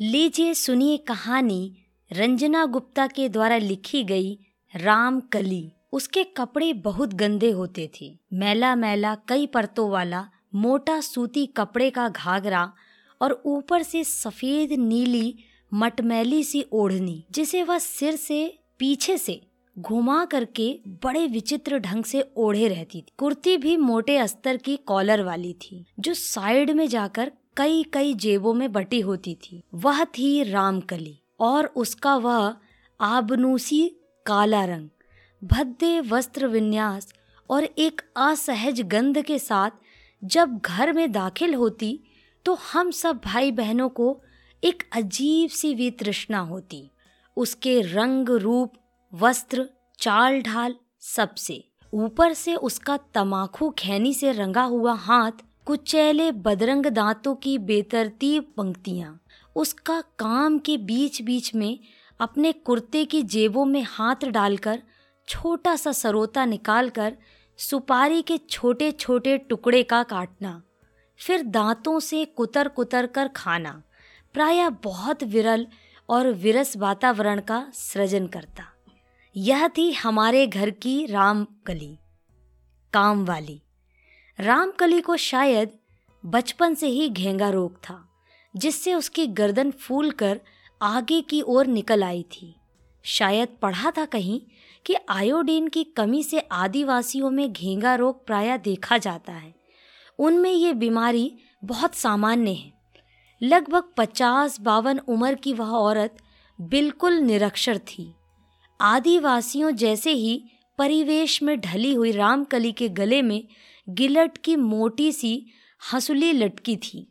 लीजिए सुनिए कहानी रंजना गुप्ता के द्वारा लिखी गई राम कली। उसके कपड़े बहुत गंदे होते थे। मैला मैला कई परतों वाला मोटा सूती कपड़े का घाघरा और ऊपर से सफ़ेद नीली मटमैली सी ओढ़नी, जिसे वह सिर से, पीछे से घुमा करके बड़े विचित्र ढंग से ओढ़े रहती थी। कुर्ती भी मोटे अस्तर की कॉलर वाली थी, जो साइड में जाकर कई कई जेबों में बटी होती थी। वह थी रामकली और उसका वह आबनूसी काला रंग, भद्दे वस्त्र विन्यास और एक असहज गंध के साथ जब घर में दाखिल होती तो हम सब भाई बहनों को एक अजीब सी वितृष्णा होती। उसके रंग रूप, वस्त्र चाल ढाल सबसे। ऊपर से उसका तमाखू खैनी से रंगा हुआ हाथ कुचैले बदरंग दांतों की बेतरतीब पंक्तियाँ। उसका काम के बीच बीच में अपने कुर्ते की जेबों में हाथ डालकर छोटा सा सरोता निकालकर, सुपारी के छोटे छोटे टुकड़े का काटना, फिर दांतों से कुतर कुतर कर खाना, प्रायः बहुत विरल और विरस वातावरण का सृजन करता। यह थी हमारे घर की रामकली, काम वाली। रामकली को शायद बचपन से ही घेंगा रोग था, जिससे उसकी गर्दन फूल कर आगे की ओर निकल आई थी। शायद पढ़ा था कहीं कि आयोडीन की कमी से आदिवासियों में घेंगा रोग प्रायः देखा जाता है। उनमें ये बीमारी बहुत सामान्य है। लगभग पचास बावन उम्र की वह औरत बिल्कुल निरक्षर थी। आदिवासियों जैसे ही परिवेश में ढली हुई रामकली के गले में गिलट की मोटी सी हंसुली लटकी थी।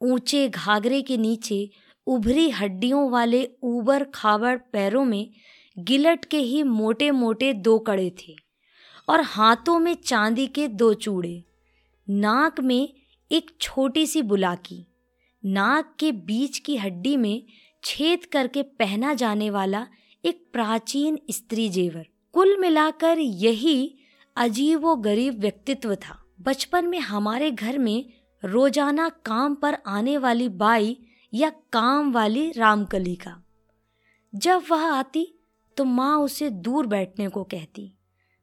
ऊँचे घाघरे के नीचे उभरी हड्डियों वाले ऊबर खाबड़ पैरों में गिलट के ही मोटे मोटे दो कड़े थे और हाथों में चांदी के दो चूड़े। नाक में एक छोटी सी बुलाकी। नाक के बीच की हड्डी में छेद करके पहना जाने वाला एक प्राचीन स्त्री जेवर। कुल मिलाकर यही अजीब व गरीब व्यक्तित्व था। बचपन में हमारे घर में रोज़ाना काम पर आने वाली बाई या काम वाली रामकली का। जब वह आती तो माँ उसे दूर बैठने को कहती।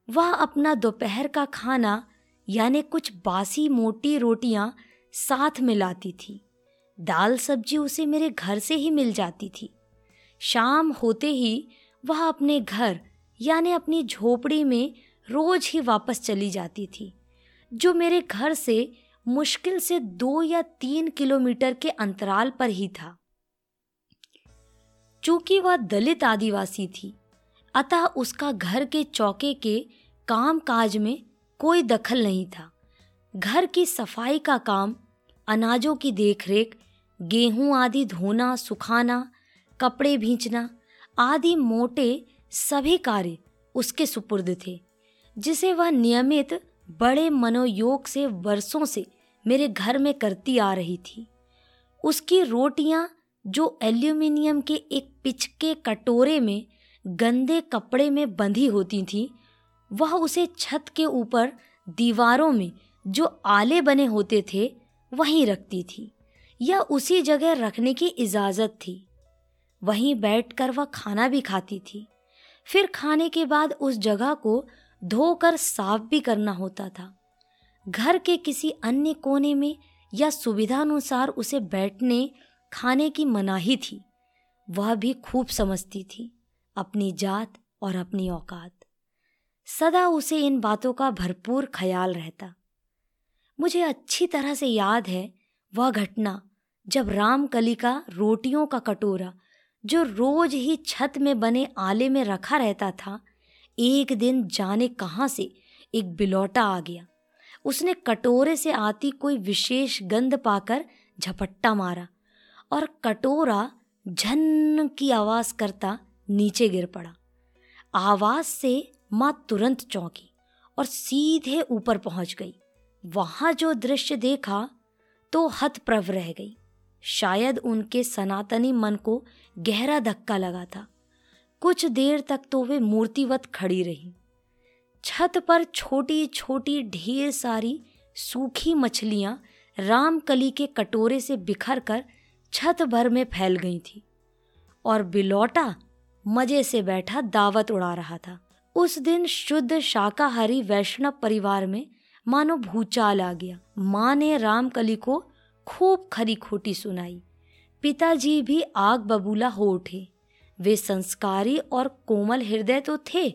वह अपना दोपहर का खाना, यानी कुछ बासी मोटी रोटियाँ साथ में लाती थी। दाल सब्ज़ी उसे मेरे घर से ही मिल जाती थी। शाम होते ही वह अपने घर, यानी अपनी झोपड़ी में रोज ही वापस चली जाती थी, जो मेरे घर से मुश्किल से दो या तीन किलोमीटर के अंतराल पर ही था। चूँकि वह दलित आदिवासी थी, अतः उसका घर के चौके के काम काज में कोई दखल नहीं था। घर की सफ़ाई का काम, अनाजों की देखरेख, गेहूँ आदि धोना, सुखाना, कपड़े भींचना आदि मोटे सभी कार्य उसके सुपुर्द थे। जिसे वह नियमित बड़े मनोयोग से वर्षों से मेरे घर में करती आ रही थी। उसकी रोटियाँ जो एल्यूमिनियम के एक पिचके कटोरे में गंदे कपड़े में बंधी होती थी, वह उसे छत के ऊपर दीवारों में जो आले बने होते थे, वहीं रखती थी। या उसी जगह रखने की इजाज़त थी। वहीं बैठकर वह खाना भी खाती थी। फिर खाने के बाद उस जगह को धोकर साफ़ भी करना होता था। घर के किसी अन्य कोने में या सुविधानुसार उसे बैठने, खाने की मनाही थी। वह भी खूब समझती थी, अपनी जात और अपनी औकात। सदा उसे इन बातों का भरपूर ख्याल रहता। मुझे अच्छी तरह से याद है वह घटना, जब रामकली का रोटियों का कटोरा, जो रोज ही छत में बने आले में रखा रहता था एक दिन जाने कहाँ से एक बिलौटा आ गया। उसने कटोरे से आती कोई विशेष गंध पाकर झपट्टा मारा और कटोरा झन की आवाज़ करता नीचे गिर पड़ा। आवाज़ से माँ तुरंत चौंकी और सीधे ऊपर पहुँच गई। वहाँ जो दृश्य देखा तो हतप्रभ रह गई। शायद उनके सनातनी मन को गहरा धक्का लगा था। कुछ देर तक तो वे मूर्तिवत खड़ी रही। छत पर छोटी छोटी ढेर सारी सूखी मछलियाँ रामकली के कटोरे से बिखर कर छत भर में फैल गई थी और बिलौटा मज़े से बैठा दावत उड़ा रहा था। उस दिन शुद्ध शाकाहारी वैष्णव परिवार में मानो भूचाल आ गया। माँ ने रामकली को खूब खरी खोटी सुनाई। पिताजी भी आग बबूला हो उठे। वे संस्कारी और कोमल हृदय तो थे,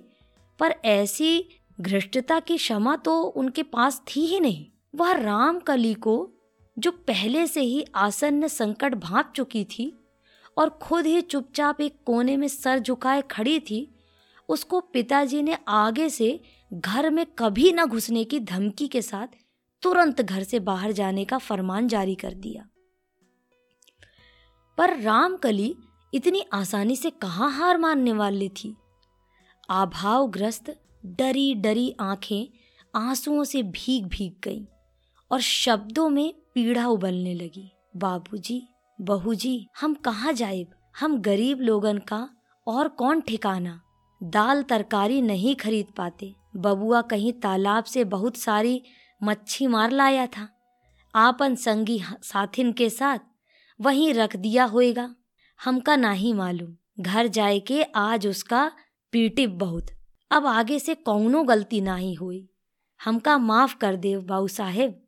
पर ऐसी घृष्टता की क्षमा तो उनके पास थी ही नहीं। वह रामकली को, जो पहले से ही आसन्न संकट भाप चुकी थी और खुद ही चुपचाप एक कोने में सर झुकाए खड़ी थी, उसको पिताजी ने आगे से घर में कभी न घुसने की धमकी के साथ तुरंत घर से बाहर जाने का फरमान जारी कर दिया। पर रामकली इतनी आसानी से कहाँ हार मानने वाली थी? आभावग्रस्त डरी डरी आँखें आंसुओं से भीग भीग गईं और शब्दों में पीड़ा उबलने लगी। बाबूजी, बहूजी, हम कहाँ जाएब? हम गरीब लोगन का और कौन ठिकाना? दाल तरकारी नहीं खरीद पाते। बबुआ कहीं तालाब से बहुत सारी मच्छी मार लाया था। आपन संगी साथिन के साथ वहीं रख दिया होएगा। हमका नाही मालूम। घर जाए के आज उसका पीटिप बहुत। अब आगे से कौनो गलती नाही हुई। हमका माफ़ कर दे बाबू साहेब।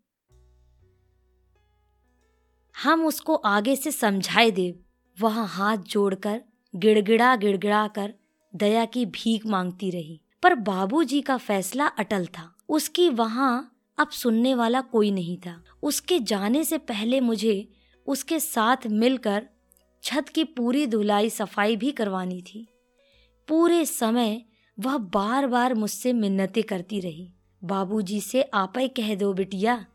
हम उसको आगे से समझाए दे वह हाथ जोड़कर, गिड़गिड़ा गिड़गिड़ा कर दया की भीख मांगती रही। पर बाबूजी का फैसला अटल था। उसकी वहाँ अब सुनने वाला कोई नहीं था। उसके जाने से पहले मुझे उसके साथ मिलकर छत की पूरी धुलाई सफ़ाई भी करवानी थी। पूरे समय वह बार बार मुझसे मिन्नतें करती रही। बाबूजी से, आप कह दो बिटिया,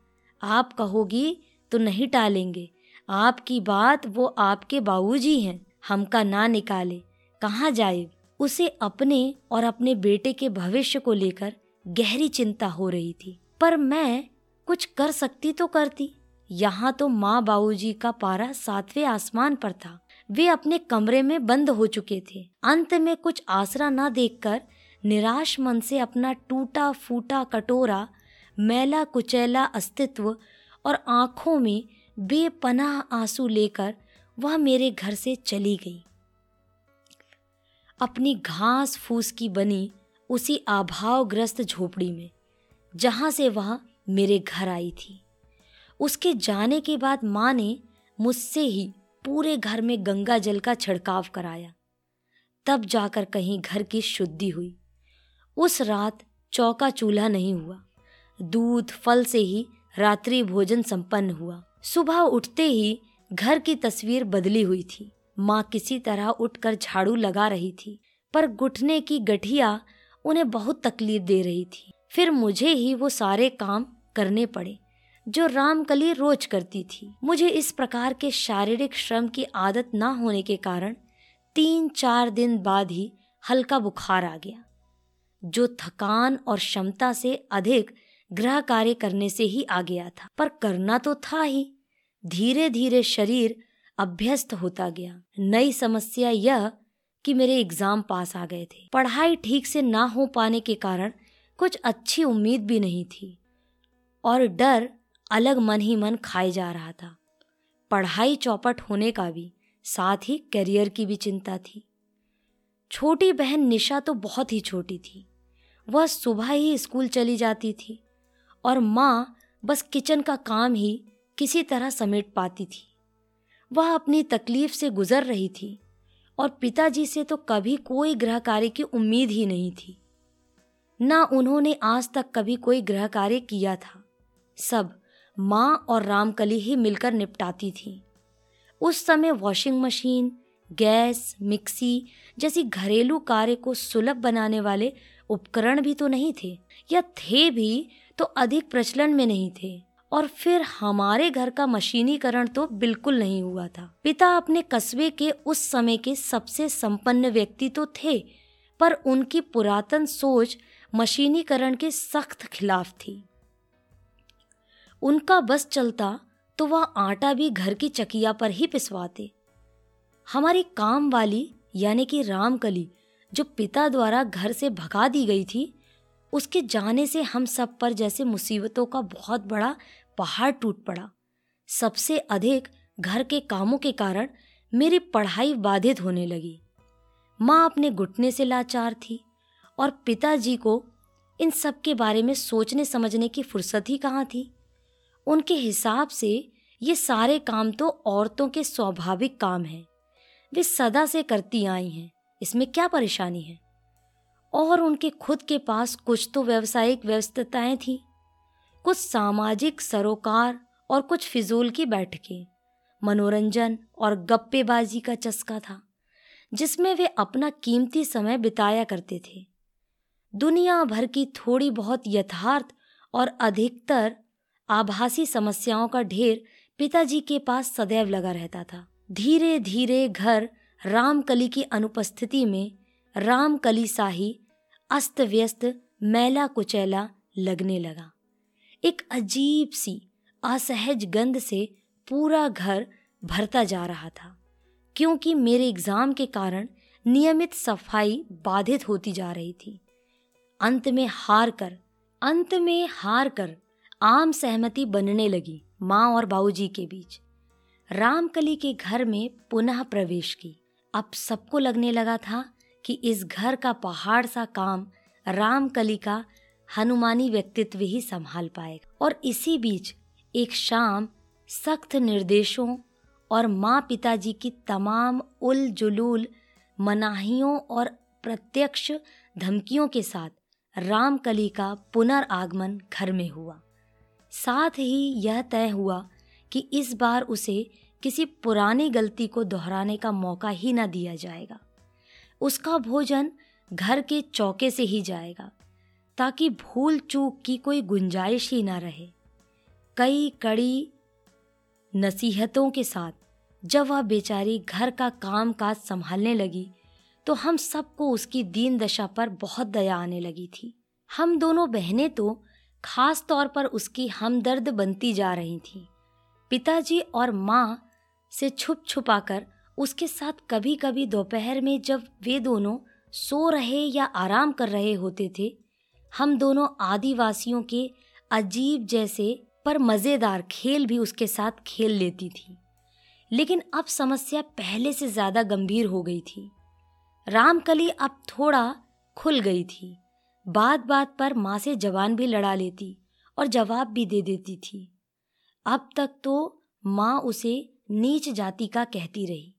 आप कहोगी तो नहीं टालेंगे। आपकी बात वो आपके बाबूजी हैं, हमका ना निकाले। कहाँ जाए उसे अपने और अपने बेटे के भविष्य को लेकर गहरी चिंता हो रही थी। पर मैं कुछ कर सकती तो करती। यहाँ तो माँ बाबूजी का पारा सातवें आसमान पर था। वे अपने कमरे में बंद हो चुके थे। अंत में कुछ आसरा न देखकर निराश मन से अपना टूटा फूटा कटोरा मैला कुचैला अस्तित्व और आँखों में बेपनाह आँसू लेकर वह मेरे घर से चली गई। अपनी घास फूस की बनी उसी अभावग्रस्त झोपड़ी में, जहाँ से वह मेरे घर आई थी। उसके जाने के बाद माँ ने मुझसे ही पूरे घर में गंगा जल का छिड़काव कराया। तब जाकर कहीं घर की शुद्धि हुई। उस रात चौका चूल्हा नहीं हुआ। दूध, फल से ही रात्रि भोजन संपन्न हुआ। सुबह उठते ही घर की तस्वीर बदली हुई थी। माँ किसी तरह उठकर झाड़ू लगा रही थी, पर घुटने की गठिया उन्हें बहुत तकलीफ़ दे रही थी। फिर मुझे ही वो सारे काम करने पड़े। जो रामकली रोज करती थी। मुझे इस प्रकार के शारीरिक श्रम की आदत ना होने के कारण तीन चार दिन बाद ही हल्का बुखार आ गया, जो थकान और क्षमता से अधिक ग्रह कार्य करने से ही आ गया था। पर करना तो था ही। धीरे धीरे शरीर अभ्यस्त होता गया। नई समस्या यह कि मेरे एग्ज़ाम पास आ गए थे। पढ़ाई ठीक से ना हो पाने के कारण कुछ अच्छी उम्मीद भी नहीं थी और डर अलग मन ही मन खाए जा रहा था। पढ़ाई चौपट होने का भी, साथ ही करियर की भी चिंता थी। छोटी बहन निशा तो बहुत ही छोटी थी। वह सुबह ही स्कूल चली जाती थी और माँ बस किचन का काम ही किसी तरह समेट पाती थी। वह अपनी तकलीफ़ से गुजर रही थी और पिताजी से तो कभी कोई गृह कार्य की उम्मीद ही नहीं थी। ना उन्होंने आज तक कभी कोई गृह कार्य किया था। सब माँ और रामकली ही मिलकर निपटाती थी। उस समय वॉशिंग मशीन गैस मिक्सी जैसी घरेलू कार्य को सुलभ बनाने वाले उपकरण भी तो नहीं थे, या थे भी तो अधिक प्रचलन में नहीं थे। और फिर हमारे घर का मशीनीकरण तो बिल्कुल नहीं हुआ था। पिता अपने कस्बे के उस समय के सबसे संपन्न व्यक्ति तो थे, पर उनकी पुरातन सोच मशीनीकरण के सख्त खिलाफ थी। उनका बस चलता तो वह आटा भी घर की चकिया पर ही पिसवाते। हमारी काम वाली यानी कि रामकली, जो पिता द्वारा घर से भगा दी गई थी, उसके जाने से हम सब पर जैसे मुसीबतों का बहुत बड़ा पहाड़ टूट पड़ा। सबसे अधिक घर के कामों के कारण मेरी पढ़ाई बाधित होने लगी। माँ अपने घुटने से लाचार थी और पिताजी को इन सब के बारे में सोचने समझने की फुर्सत ही कहाँ थी? उनके हिसाब से ये सारे काम तो औरतों के स्वाभाविक काम हैं। वे सदा से करती आई हैं। इसमें क्या परेशानी है? और उनके खुद के पास कुछ तो व्यवसायिक व्यस्तताएँ थीं। कुछ सामाजिक सरोकार और कुछ फिजूल की बैठकें। मनोरंजन और गप्पेबाजी का चस्का था, जिसमें वे अपना कीमती समय बिताया करते थे। दुनिया भर की थोड़ी बहुत यथार्थ और अधिकतर आभासी समस्याओं का ढेर पिताजी के पास सदैव लगा रहता था। धीरे धीरे घर रामकली की अनुपस्थिति में रामकली साही अस्त व्यस्त मैला कुचैला लगने लगा। एक अजीब सी असहज गंध से पूरा घर भरता जा रहा था, क्योंकि मेरे एग्ज़ाम के कारण नियमित सफ़ाई बाधित होती जा रही थी। अंत में हार कर, अंत में हार कर आम सहमति बनने लगी माँ और बाबूजी के बीच। रामकली के घर में पुनः प्रवेश की। अब सबको लगने लगा था कि इस घर का पहाड़ सा काम रामकली का हनुमानी व्यक्तित्व ही संभाल पाएगा। और इसी बीच एक शाम सख्त निर्देशों और माँ पिताजी की तमाम उल जुलूल मनाहियों और प्रत्यक्ष धमकियों के साथ रामकली का पुनर्आगमन घर में हुआ। साथ ही यह तय हुआ कि इस बार उसे किसी पुरानी गलती को दोहराने का मौका ही न दिया जाएगा। उसका भोजन घर के चौके से ही जाएगा, ताकि भूल चूक की कोई गुंजाइश ही ना रहे। कई कड़ी नसीहतों के साथ जब वह बेचारी घर का काम काज संभालने लगी तो हम सबको उसकी दीन दशा पर बहुत दया आने लगी थी। हम दोनों बहनें तो खास तौर पर उसकी हमदर्द बनती जा रही थी। पिताजी और माँ से छुप छुपा कर उसके साथ कभी कभी दोपहर में जब वे दोनों सो रहे या आराम कर रहे होते थे, हम दोनों आदिवासियों के अजीब जैसे पर मज़ेदार खेल भी उसके साथ खेल लेती थी। लेकिन अब समस्या पहले से ज़्यादा गंभीर हो गई थी। रामकली अब थोड़ा खुल गई थी। बात बात पर माँ से जवान भी लड़ा लेती और जवाब भी दे देती थी। अब तक तो माँ उसे नीच जाति का कहती रही।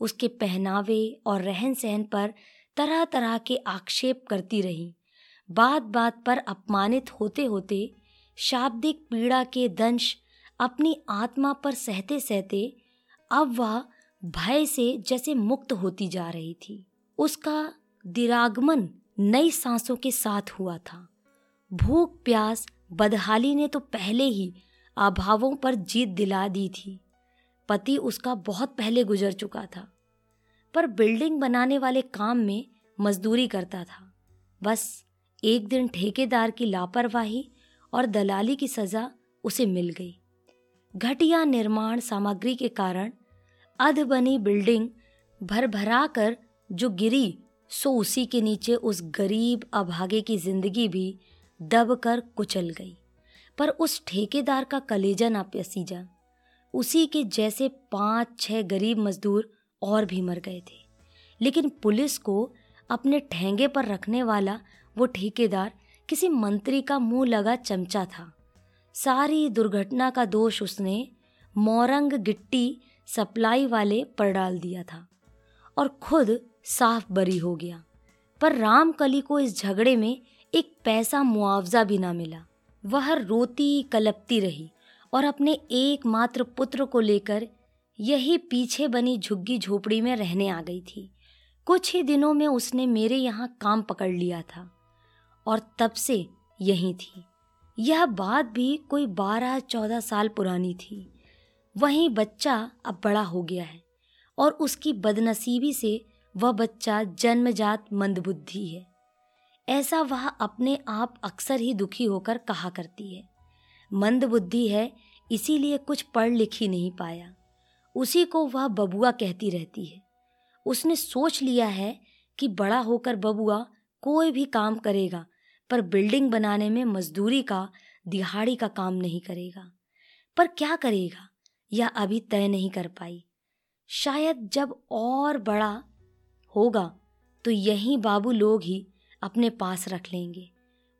उसके पहनावे और रहन सहन पर तरह तरह के आक्षेप करती रही। बात बात पर अपमानित होते होते शाब्दिक पीड़ा के दंश अपनी आत्मा पर सहते सहते अब वह भय से जैसे मुक्त होती जा रही थी। उसका दिरागमन नई सांसों के साथ हुआ था। भूख प्यास बदहाली ने तो पहले ही अभावों पर जीत दिला दी थी। पति उसका बहुत पहले गुजर चुका था, पर बिल्डिंग बनाने वाले काम में मजदूरी करता था। बस एक दिन ठेकेदार की लापरवाही और दलाली की सज़ा उसे मिल गई। घटिया निर्माण सामग्री के कारण अध बनी बिल्डिंग भर भरा कर जो गिरी सो उसी के नीचे उस गरीब, अभागे की ज़िंदगी भी दब कर कुचल गई। पर उस ठेकेदार का कलेजा ना पसीजा उसी के जैसे पाँच, छह गरीब मजदूर और भी मर गए थे। लेकिन पुलिस को अपने ठेंगे पर रखने वाला वो ठेकेदार किसी मंत्री का मुँह लगा चमचा था। सारी दुर्घटना का दोष उसने मोरंग गिट्टी सप्लाई वाले पर डाल दिया था। और खुद साफ़ बरी हो गया। पर रामकली को इस झगड़े में एक पैसा मुआवजा भी ना मिला। वह रोती कलपती रही और अपने एकमात्र पुत्र को लेकर यही पीछे बनी झुग्गी झोपड़ी में रहने आ गई थी। कुछ ही दिनों में उसने मेरे यहाँ काम पकड़ लिया था और तब से यहीं थी। यह बात भी कोई बारह चौदह साल पुरानी थी। वहीं बच्चा अब बड़ा हो गया है। और उसकी बदनसीबी से वह बच्चा जन्मजात मंदबुद्धि है। ऐसा वह अपने आप अक्सर ही दुखी होकर कहा करती है। मंदबुद्धि है, इसीलिए कुछ पढ़ लिख ही नहीं पाया। उसी को वह बबुआ कहती रहती है। उसने सोच लिया है कि बड़ा होकर बबुआ कोई भी काम करेगा, पर बिल्डिंग बनाने में मजदूरी का, दिहाड़ी का काम नहीं करेगा। पर क्या करेगा? यह अभी तय नहीं कर पाई। शायद जब और बड़ा होगा तो यही बाबू लोग ही अपने पास रख लेंगे।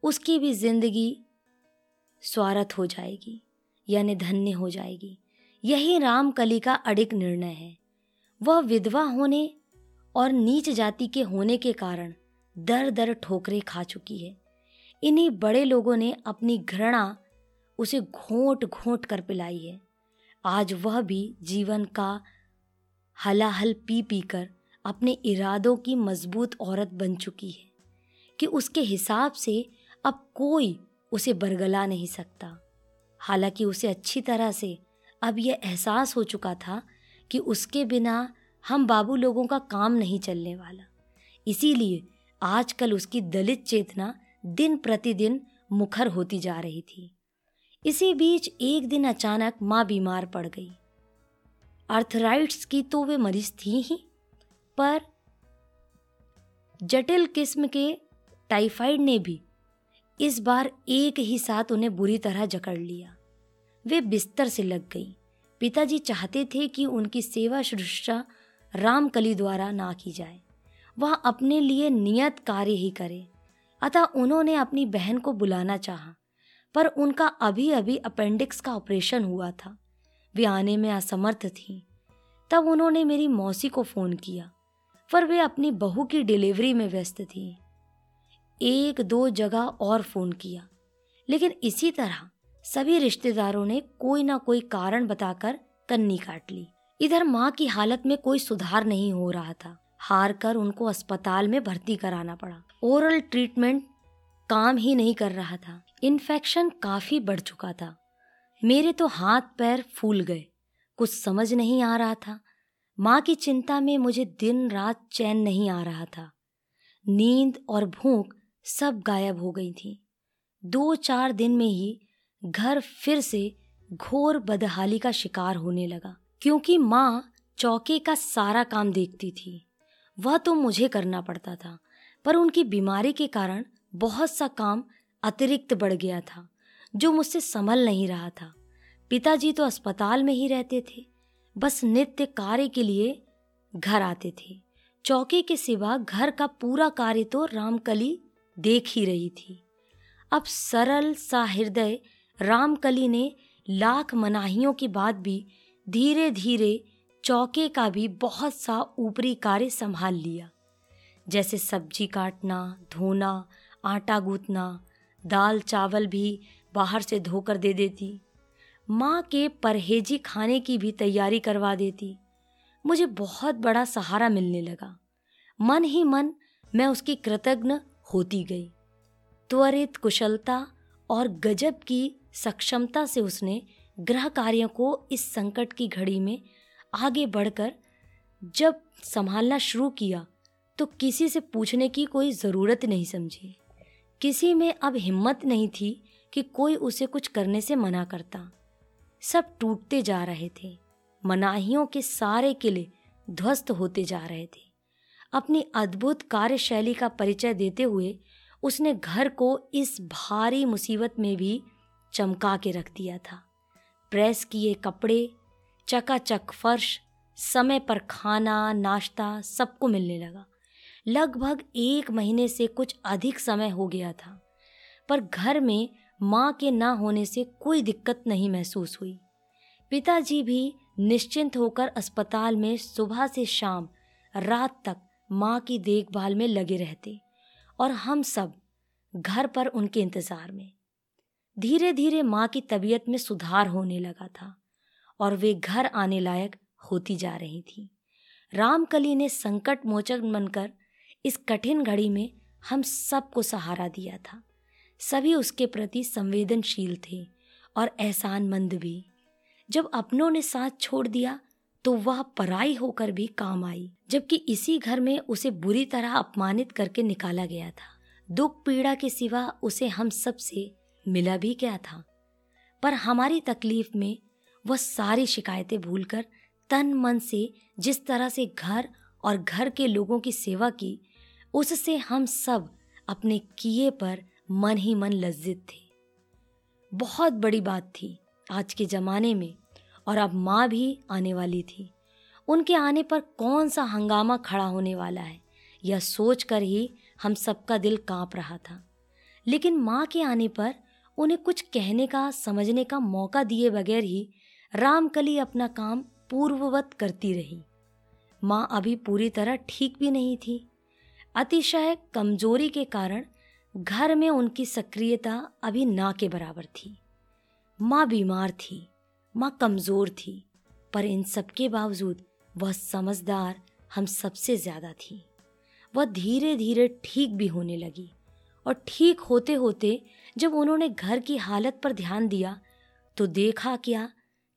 उसकी भी ज़िंदगी स्वारथ हो जाएगी, यानी धन्य हो जाएगी। यही रामकली का अडिग निर्णय है। वह विधवा होने और नीच जाति के होने के कारण दर दर ठोकरें खा चुकी है। इन्हीं बड़े लोगों ने अपनी घृणा उसे घोंट घोंट कर पिलाई है। आज वह भी जीवन का हलाहल पी पी कर अपने इरादों की मज़बूत औरत बन चुकी है कि उसके हिसाब से अब कोई उसे बरगला नहीं सकता। हालाँकि उसे अच्छी तरह से अब यह एहसास हो चुका था कि उसके बिना हम बाबू लोगों का काम नहीं चलने वाला। इसीलिए आजकल उसकी दलित चेतना दिन प्रतिदिन मुखर होती जा रही थी। इसी बीच एक दिन अचानक माँ बीमार पड़ गई। अर्थराइट्स की तो वे मरीज़ थी ही, पर जटिल किस्म के टाइफाइड ने भी इस बार एक ही साथ उन्हें बुरी तरह जकड़ लिया। वे बिस्तर से लग गई। पिताजी चाहते थे कि उनकी सेवा शुश्रूषा रामकली द्वारा ना की जाए। वह अपने लिए नियत कार्य ही करे। अतः उन्होंने अपनी बहन को बुलाना चाहा, पर उनका अभी अभी अपेंडिक्स का ऑपरेशन हुआ था। वे आने में असमर्थ थी। तब उन्होंने मेरी मौसी को फ़ोन किया, पर वे अपनी बहू की डिलीवरी में व्यस्त थी। एक दो जगह और फ़ोन किया, लेकिन इसी तरह सभी रिश्तेदारों ने कोई ना कोई कारण बताकर कन्नी काट ली। इधर माँ की हालत में कोई सुधार नहीं हो रहा था। हार कर उनको अस्पताल में भर्ती कराना पड़ा। ओरल ट्रीटमेंट काम ही नहीं कर रहा था। इन्फेक्शन काफ़ी बढ़ चुका था। मेरे तो हाथ पैर फूल गए। कुछ समझ नहीं आ रहा था। माँ की चिंता में मुझे दिन रात चैन नहीं आ रहा था। नींद और भूख सब गायब हो गई थी। दो चार दिन में ही घर फिर से घोर बदहाली का शिकार होने लगा, क्योंकि माँ चौके का सारा काम देखती थी। वह तो मुझे करना पड़ता था, पर उनकी बीमारी के कारण बहुत सा काम अतिरिक्त बढ़ गया था। जो मुझसे संभल नहीं रहा था। पिताजी तो अस्पताल में ही रहते थे, बस नित्य कार्य के लिए घर आते थे। चौके के सिवा घर का पूरा कार्य तो रामकली देख ही रही थी। अब सरल सा हृदय रामकली ने लाख मनाहियों के बाद भी धीरे धीरे चौके का भी बहुत सा ऊपरी कार्य संभाल लिया। जैसे सब्ज़ी काटना, धोना, आटा गूंथना दाल चावल भी बाहर से धोकर दे देती। माँ के परहेजी खाने की भी तैयारी करवा देती। मुझे बहुत बड़ा सहारा मिलने लगा। मन ही मन मैं उसकी कृतज्ञ होती गई। त्वरित कुशलता और गजब की सक्षमता से उसने गृह कार्यों को इस संकट की घड़ी में आगे बढ़कर जब संभालना शुरू किया तो किसी से पूछने की कोई ज़रूरत नहीं समझी। किसी में अब हिम्मत नहीं थी कि कोई उसे कुछ करने से मना करता। सब टूटते जा रहे थे। मनाहियों के सारे किले ध्वस्त होते जा रहे थे। अपनी अद्भुत कार्यशैली का परिचय देते हुए उसने घर को इस भारी मुसीबत में भी चमका के रख दिया था। प्रेस किए कपड़े, चकाचक फर्श, समय पर खाना, नाश्ता सबको मिलने लगा। लगभग एक महीने से कुछ अधिक समय हो गया था। पर घर में माँ के ना होने से कोई दिक्कत नहीं महसूस हुई। पिताजी भी निश्चिंत होकर अस्पताल में सुबह से शाम, रात तक माँ की देखभाल में लगे रहते और हम सब घर पर उनके इंतज़ार में। धीरे धीरे माँ की तबीयत में सुधार होने लगा था और वे घर आने लायक होती जा रही थी। रामकली ने संकट मोचक बनकर इस कठिन घड़ी में हम सबको सहारा दिया था। सभी उसके प्रति संवेदनशील थे और एहसानमंद भी। जब अपनों ने साथ छोड़ दिया तो वह पराई होकर भी काम आई, जबकि इसी घर में उसे बुरी तरह अपमानित करके निकाला गया था। दुख पीड़ा के सिवा उसे हम सबसे मिला भी क्या था? पर हमारी तकलीफ़ में वह सारी शिकायतें भूलकर तन मन से जिस तरह से घर और घर के लोगों की सेवा की, उससे हम सब अपने किए पर मन ही मन लज्जित थे। बहुत बड़ी बात थी आज के ज़माने में, और अब माँ भी आने वाली थी। उनके आने पर कौन सा हंगामा खड़ा होने वाला है, यह सोच कर ही हम सबका दिल काँप रहा था। लेकिन माँ के आने पर उन्हें कुछ कहने का, समझने का मौका दिए बगैर ही रामकली अपना काम पूर्ववत करती रही। माँ अभी पूरी तरह ठीक भी नहीं थी। अतिशय कमज़ोरी के कारण घर में उनकी सक्रियता अभी ना के बराबर थी। माँ बीमार थी, माँ कमज़ोर थी, पर इन सब के बावजूद वह समझदार हम सबसे ज़्यादा थी। वह धीरे धीरे ठीक भी होने लगी और ठीक होते होते जब उन्होंने घर की हालत पर ध्यान दिया तो देखा क्या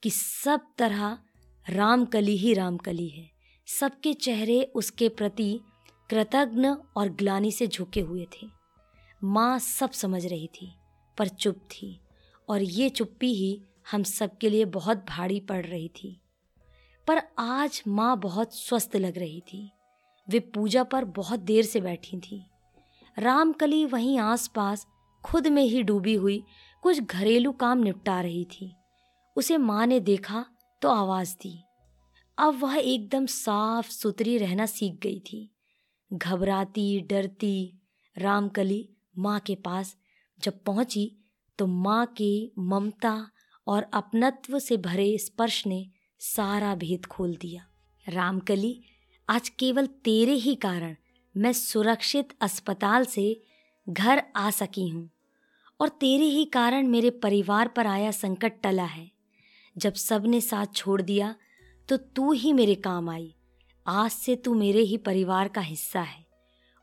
कि सब तरह रामकली ही रामकली है। सबके चेहरे उसके प्रति कृतज्ञ और ग्लानी से झुके हुए थे। माँ सब समझ रही थी, पर चुप थी और ये चुप्पी ही हम सबके लिए बहुत भारी पड़ रही थी। पर आज माँ बहुत स्वस्थ लग रही थी। वे पूजा पर बहुत देर से बैठी थी। रामकली वहीं आसपास खुद में ही डूबी हुई कुछ घरेलू काम निपटा रही थी। उसे माँ ने देखा तो आवाज़ दी। अब वह एकदम साफ़ सुथरी रहना सीख गई थी। घबराती, डरती रामकली माँ के पास जब पहुँची तो माँ के ममता और अपनत्व से भरे स्पर्श ने सारा भेद खोल दिया। रामकली, आज केवल तेरे ही कारण मैं सुरक्षित अस्पताल से घर आ सकी हूँ और तेरे ही कारण मेरे परिवार पर आया संकट टला है। जब सबने साथ छोड़ दिया तो तू ही मेरे काम आई। आज से तू मेरे ही परिवार का हिस्सा है।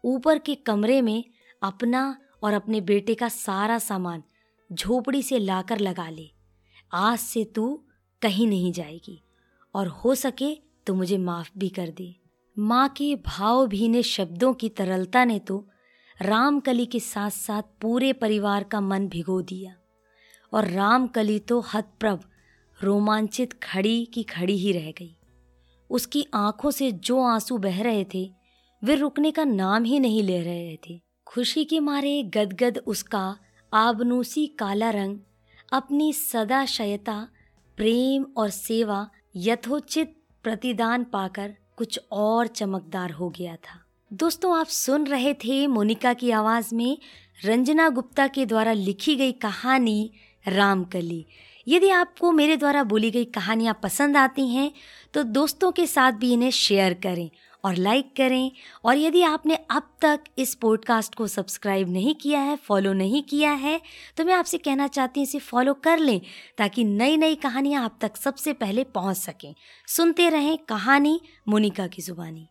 ऊपर के कमरे में अपना और अपने बेटे का सारा सामान झोपड़ी से लाकर लगा ले। आज से तू कहीं नहीं जाएगी और हो सके तो मुझे माफ़ भी कर दे। माँ के भाव भीने शब्दों की तरलता ने तो रामकली के साथ साथ पूरे परिवार का मन भिगो दिया। और रामकली तो हतप्रभ, रोमांचित खड़ी की खड़ी ही रह गई। उसकी आँखों से जो आँसू बह रहे थे, वे रुकने का नाम ही नहीं ले रहे थे। खुशी के मारे गदगद उसका आबनूसी काला रंग, अपनी सदाशयता प्रेम और सेवा यथोचित प्रतिदान पाकर कुछ और चमकदार हो गया था। दोस्तों, आप सुन रहे थे मोनिका की आवाज़ में रंजना गुप्ता के द्वारा लिखी गई कहानी रामकली। यदि आपको मेरे द्वारा बोली गई कहानियाँ पसंद आती हैं तो दोस्तों के साथ भी इन्हें शेयर करें। और लाइक करें। और यदि आपने अब तक इस पॉडकास्ट को सब्सक्राइब नहीं किया है फॉलो नहीं किया है तो मैं आपसे कहना चाहती हूँ, इसे फॉलो कर लें ताकि नई नई कहानियाँ आप तक सबसे पहले पहुँच सकें। सुनते रहें कहानी मोनिका की ज़ुबानी।